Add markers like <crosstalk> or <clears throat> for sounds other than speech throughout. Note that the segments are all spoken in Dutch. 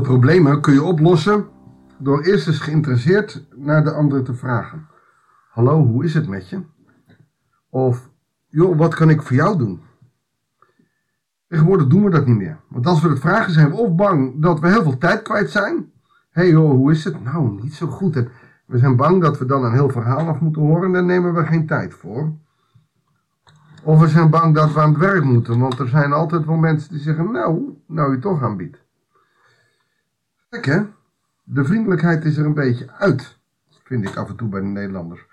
Problemen kun je oplossen door eerst eens geïnteresseerd naar de ander te vragen. Hallo, hoe is het met je? Of, joh, wat kan ik voor jou doen? Tegenwoordig doen we dat niet meer. Want als we het vragen zijn of bang dat we heel veel tijd kwijt zijn. Hé hey joh, hoe is het? Nou, niet zo goed. En we zijn bang dat we dan een heel verhaal af moeten horen en daar nemen we geen tijd voor. Of we zijn bang dat we aan het werk moeten, want er zijn altijd wel mensen die zeggen, nou, nou je toch aanbiedt. Kijk hè, de vriendelijkheid is er een beetje uit, vind ik af en toe bij de Nederlanders.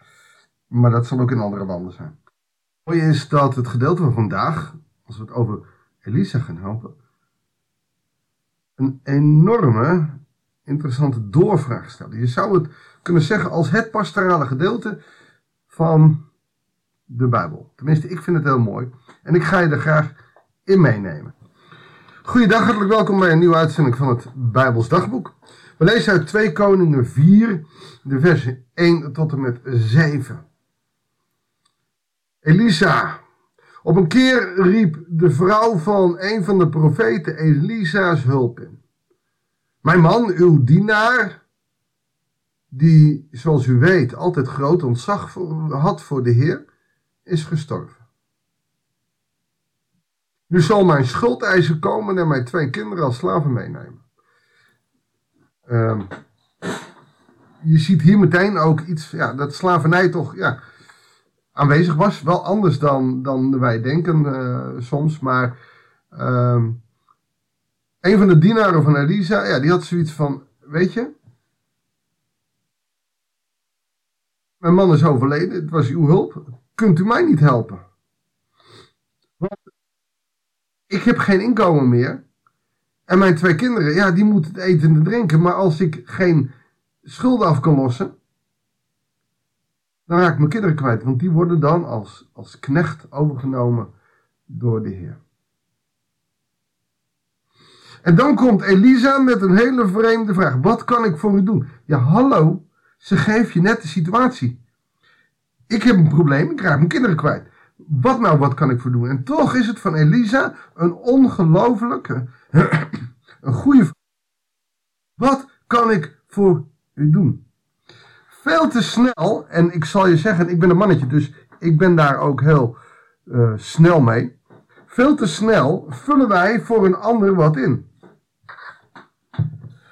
Maar dat zal ook in andere landen zijn. Het mooie is dat het gedeelte van vandaag, als we het over Elisa gaan helpen, een enorme interessante doorvraag stelt. Je zou het kunnen zeggen als het pastorale gedeelte van de Bijbel. Tenminste, ik vind het heel mooi. En ik ga je er graag in meenemen. Goeiedag, hartelijk welkom bij een nieuwe uitzending van het Bijbels Dagboek. We lezen uit 2 Koningen 4, de versen 1 tot en met 7. Elisa. Op een keer riep de vrouw van een van de profeten Elisa's hulp in. Mijn man, uw dienaar, die, zoals u weet, altijd groot ontzag had voor de Heer, is gestorven. Nu zal mijn schuldeiser komen en mijn twee kinderen als slaven meenemen. Um, je ziet hier meteen ook iets, ja, dat slavernij toch ja, aanwezig was. Wel anders dan, dan wij denken uh, soms, maar um, een van de dienaren van Elisa, ja, die had zoiets van, weet je, mijn man is overleden, het was uw hulp, kunt u mij niet helpen? Want ik heb geen inkomen meer. En mijn twee kinderen, ja, die moeten het eten en drinken. Maar als ik geen schulden af kan lossen, dan raak ik mijn kinderen kwijt. Want die worden dan als, als knecht overgenomen door de Heer. En dan komt Elisa met een hele vreemde vraag. Wat kan ik voor u doen? Ja, hallo. Ze geeft je net de situatie. Ik heb een probleem, ik raak mijn kinderen kwijt. Wat nou, wat kan ik voor doen? En toch is het van Elisa een ongelofelijke, <clears throat> een goede vraag. Wat kan ik voor u doen? Veel te snel, en ik zal je zeggen, ik ben een mannetje, dus ik ben daar ook heel uh, snel mee. Veel te snel vullen wij voor een ander wat in.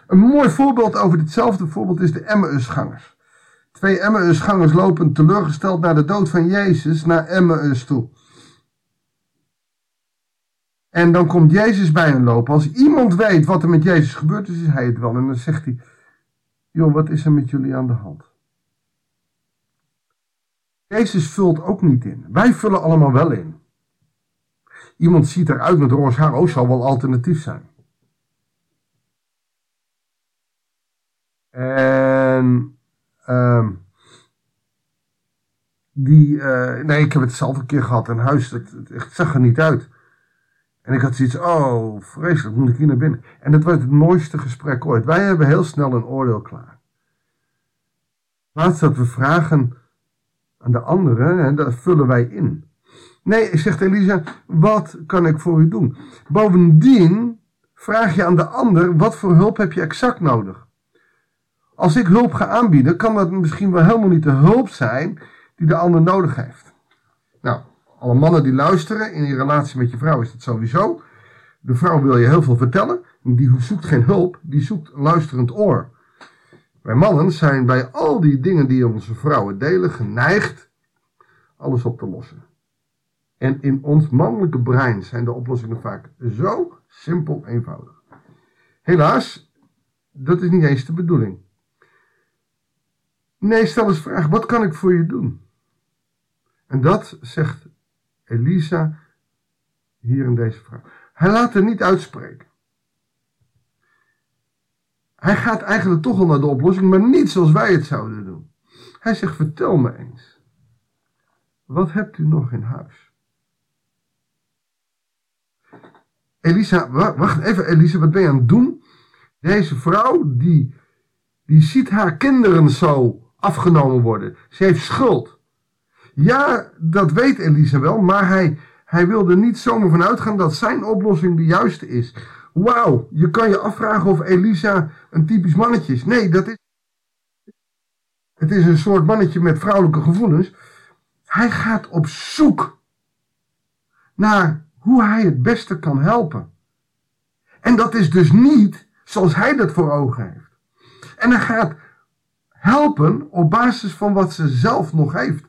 Een mooi voorbeeld over ditzelfde voorbeeld is de Emmausgangers. Twee Emmausgangers lopen teleurgesteld naar de dood van Jezus naar Emmaus toe. En dan komt Jezus bij hen lopen. Als iemand weet wat er met Jezus gebeurd is, is hij het wel. En dan zegt hij, joh, wat is er met jullie aan de hand? Jezus vult ook niet in. Wij vullen allemaal wel in. Iemand ziet eruit met roze haar, oh, zal wel alternatief zijn. En um, die, uh, nee, ik heb het zelf een keer gehad. Een huis, het, het, zag er niet uit. En ik had zoiets, oh, vreselijk, moet ik hier naar binnen. En dat was het mooiste gesprek ooit. Wij hebben heel snel een oordeel klaar. Plaats dat we vragen aan de anderen, en dat vullen wij in. Nee, zegt Elisa, wat kan ik voor u doen? Bovendien vraag je aan de ander, wat voor hulp heb je exact nodig? Als ik hulp ga aanbieden, kan dat misschien wel helemaal niet de hulp zijn die de ander nodig heeft. Nou, alle mannen die luisteren, in je relatie met je vrouw is dat sowieso. De vrouw wil je heel veel vertellen, die zoekt geen hulp, die zoekt luisterend oor. Wij mannen zijn bij al die dingen die onze vrouwen delen geneigd alles op te lossen. En in ons mannelijke brein zijn de oplossingen vaak zo simpel eenvoudig. Helaas, dat is niet eens de bedoeling. Nee, stel eens vraag, wat kan ik voor je doen? En dat zegt Elisa hier in deze vraag. Hij laat het niet uitspreken. Hij gaat eigenlijk toch al naar de oplossing, maar niet zoals wij het zouden doen. Hij zegt, vertel me eens. Wat hebt u nog in huis? Elisa, wacht even Elisa, wat ben je aan het doen? Deze vrouw, die, die ziet haar kinderen zo afgenomen worden. Ze heeft schuld. Ja, dat weet Elisa wel, maar hij, hij wil er niet zomaar van uitgaan dat zijn oplossing de juiste is. Wauw, je kan je afvragen of Elisa een typisch mannetje is. Nee, dat is. Het is een soort mannetje met vrouwelijke gevoelens. Hij gaat op zoek naar hoe hij het beste kan helpen. En dat is dus niet zoals hij dat voor ogen heeft. En hij gaat helpen op basis van wat ze zelf nog heeft.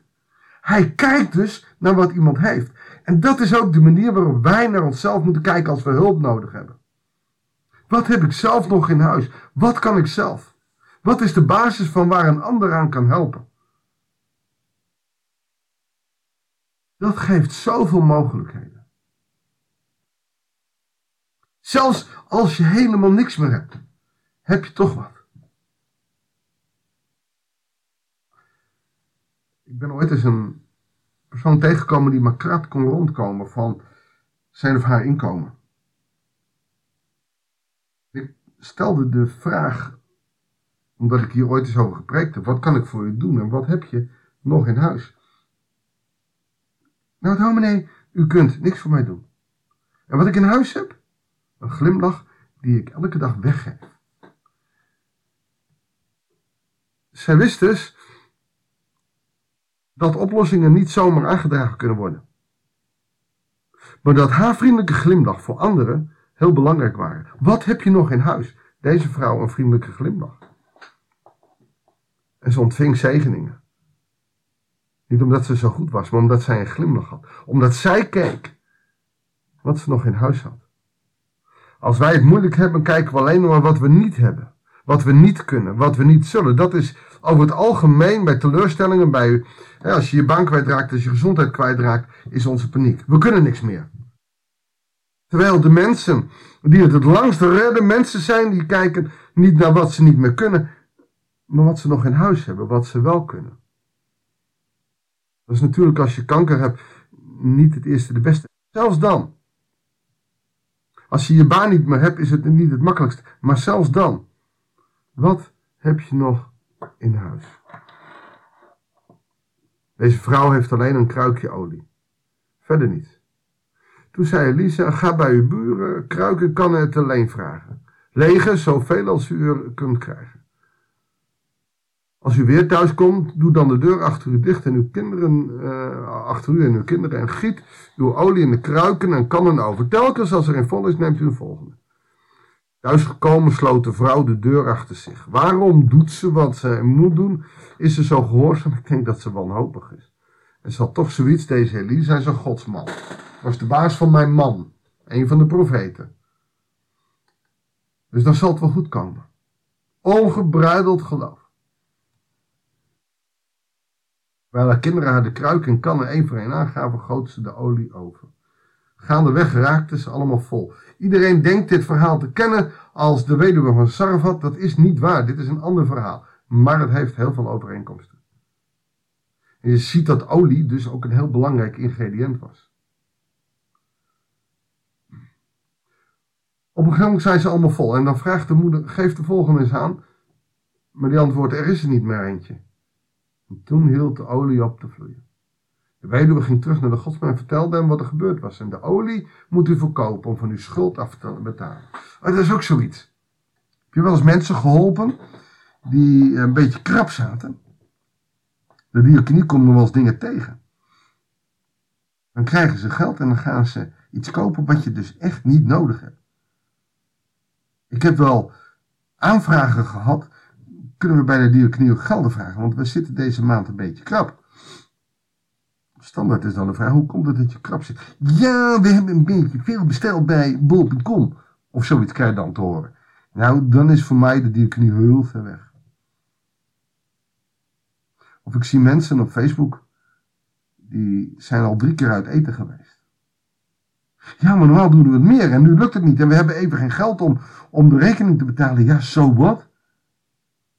Hij kijkt dus naar wat iemand heeft. En dat is ook de manier waarop wij naar onszelf moeten kijken als we hulp nodig hebben. Wat heb ik zelf nog in huis? Wat kan ik zelf? Wat is de basis van waar een ander aan kan helpen? Dat geeft zoveel mogelijkheden. Zelfs als je helemaal niks meer hebt, heb je toch wat. Ik ben ooit eens een persoon tegengekomen die maar krap kon rondkomen van zijn of haar inkomen. Ik stelde de vraag, omdat ik hier ooit eens over gepreekt heb, wat kan ik voor je doen en wat heb je nog in huis? Nou, dominee, u kunt niks voor mij doen. En wat ik in huis heb? Een glimlach die ik elke dag weggeef. Zij wist dus dat oplossingen niet zomaar aangedragen kunnen worden. Maar dat haar vriendelijke glimlach voor anderen heel belangrijk waren. Wat heb je nog in huis? Deze vrouw een vriendelijke glimlach. En ze ontving zegeningen. Niet omdat ze zo goed was, maar omdat zij een glimlach had. Omdat zij keek wat ze nog in huis had. Als wij het moeilijk hebben, kijken we alleen maar wat we niet hebben. Wat we niet kunnen, wat we niet zullen. Dat is over het algemeen bij teleurstellingen, bij, hè, als je je baan kwijtraakt, als je gezondheid kwijtraakt, is onze paniek. We kunnen niks meer. Terwijl de mensen die het het langst redden, mensen zijn die kijken niet naar wat ze niet meer kunnen, maar wat ze nog in huis hebben, wat ze wel kunnen. Dat is natuurlijk als je kanker hebt niet het eerste de beste. Zelfs dan. Als je je baan niet meer hebt, is het niet het makkelijkst. Maar zelfs dan. Wat heb je nog in huis? Deze vrouw heeft alleen een kruikje olie. Verder niets. Toen zei Elisa, ga bij uw buren kruiken kannen het alleen vragen. Lege zoveel als u kunt krijgen. Als u weer thuis komt, doe dan de deur achter u dicht en uw kinderen, uh, achter u en uw kinderen en giet uw olie in de kruiken en kannen over. Telkens als er een vol is, neemt u een volgende. Thuisgekomen sloot de vrouw de deur achter zich. Waarom doet ze wat ze moet doen? Is ze zo gehoorzaam? Ik denk dat ze wanhopig is. En had toch zoiets, deze Elisa is een godsman. Was de baas van mijn man. Een van de profeten. Dus dan zal het wel goed komen. Ongebruideld geloof. Terwijl haar kinderen haar de kruik en kannen één voor één aangaven, goot ze de olie over. Gaandeweg raakten ze allemaal vol. Iedereen denkt dit verhaal te kennen als de weduwe van Sarvat. Dat is niet waar, dit is een ander verhaal. Maar het heeft heel veel overeenkomsten. En je ziet dat olie dus ook een heel belangrijk ingrediënt was. Op een gegeven moment zijn ze allemaal vol. En dan vraagt de moeder, geef de volgende eens aan. Maar die antwoordt, er is er niet meer eentje. En toen hield de olie op te vloeien. De weduwe ging terug naar de godsman en vertelde hem wat er gebeurd was. En de olie moet u verkopen om van uw schuld af te betalen. Maar dat is ook zoiets. Heb je wel eens mensen geholpen die een beetje krap zaten? De diakonie komt nog wel eens dingen tegen. Dan krijgen ze geld en dan gaan ze iets kopen wat je dus echt niet nodig hebt. Ik heb wel aanvragen gehad kunnen we bij de diakonie ook gelden vragen, want we zitten deze maand een beetje krap. Standaard is dan de vraag, hoe komt het dat je krap zit? Ja, we hebben een beetje veel besteld bij bol.com. Of zoiets krijg je dan te horen. Nou, dan is voor mij de diakonie heel ver weg. Of ik zie mensen op Facebook, die zijn al drie keer uit eten geweest. Ja, maar normaal doen we het meer en nu lukt het niet. En we hebben even geen geld om, om de rekening te betalen. Ja, zo so wat?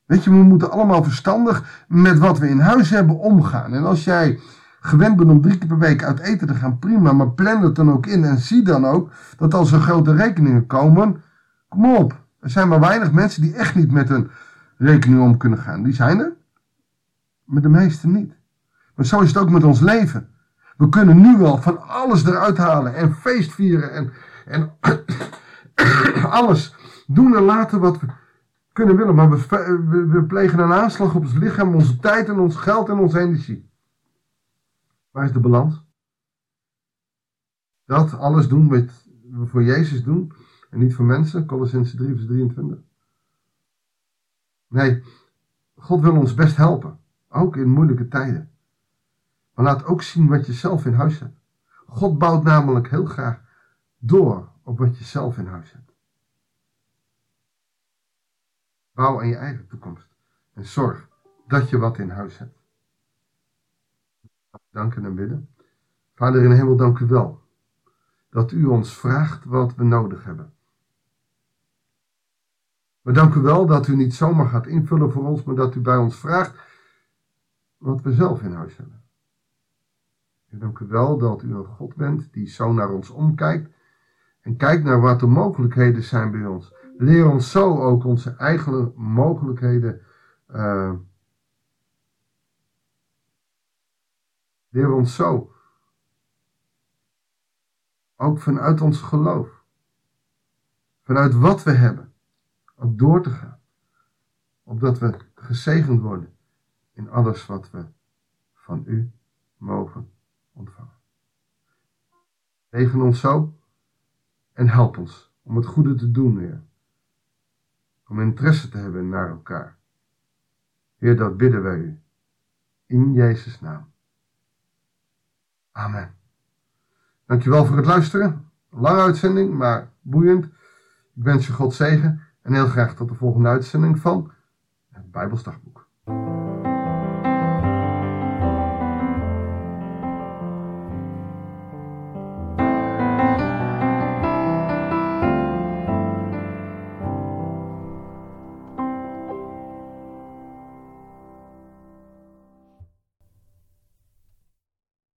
Weet je, we moeten allemaal verstandig met wat we in huis hebben omgaan. En als jij gewend bent om drie keer per week uit eten te gaan, prima. Maar plan het dan ook in en zie dan ook dat als er grote rekeningen komen, kom op. Er zijn maar weinig mensen die echt niet met hun rekening om kunnen gaan. Die zijn er, maar de meeste niet. Maar zo is het ook met ons leven. We kunnen nu wel van alles eruit halen en feest vieren en, en <coughs> alles doen en laten wat we kunnen willen. Maar we, we, we plegen een aanslag op ons lichaam, onze tijd en ons geld en onze energie. Waar is de balans? Dat alles doen wat we voor Jezus doen en niet voor mensen. Colossense 3 vers 23. Nee, God wil ons best helpen. Ook in moeilijke tijden. Maar laat ook zien wat je zelf in huis hebt. God bouwt namelijk heel graag door op wat je zelf in huis hebt. Bouw aan je eigen toekomst. En zorg dat je wat in huis hebt. Danken en bidden. Vader in de hemel, dank u wel. Dat u ons vraagt wat we nodig hebben. Maar dank u wel dat u niet zomaar gaat invullen voor ons, maar dat u bij ons vraagt wat we zelf in huis hebben. En dank u wel dat u een God bent die zo naar ons omkijkt en kijkt naar wat de mogelijkheden zijn bij ons. Leer ons zo ook onze eigen mogelijkheden. Uh, leer ons zo. Ook vanuit ons geloof. Vanuit wat we hebben. Ook door te gaan. Opdat we gezegend worden in alles wat we van u mogen ontvangen. Zegen ons zo en help ons om het goede te doen, Heer. Om interesse te hebben naar elkaar. Heer, dat bidden wij u. In Jezus' naam. Amen. Dankjewel voor het luisteren. Lange uitzending, maar boeiend. Ik wens je God zegen en heel graag tot de volgende uitzending van het Bijbelsdagboek.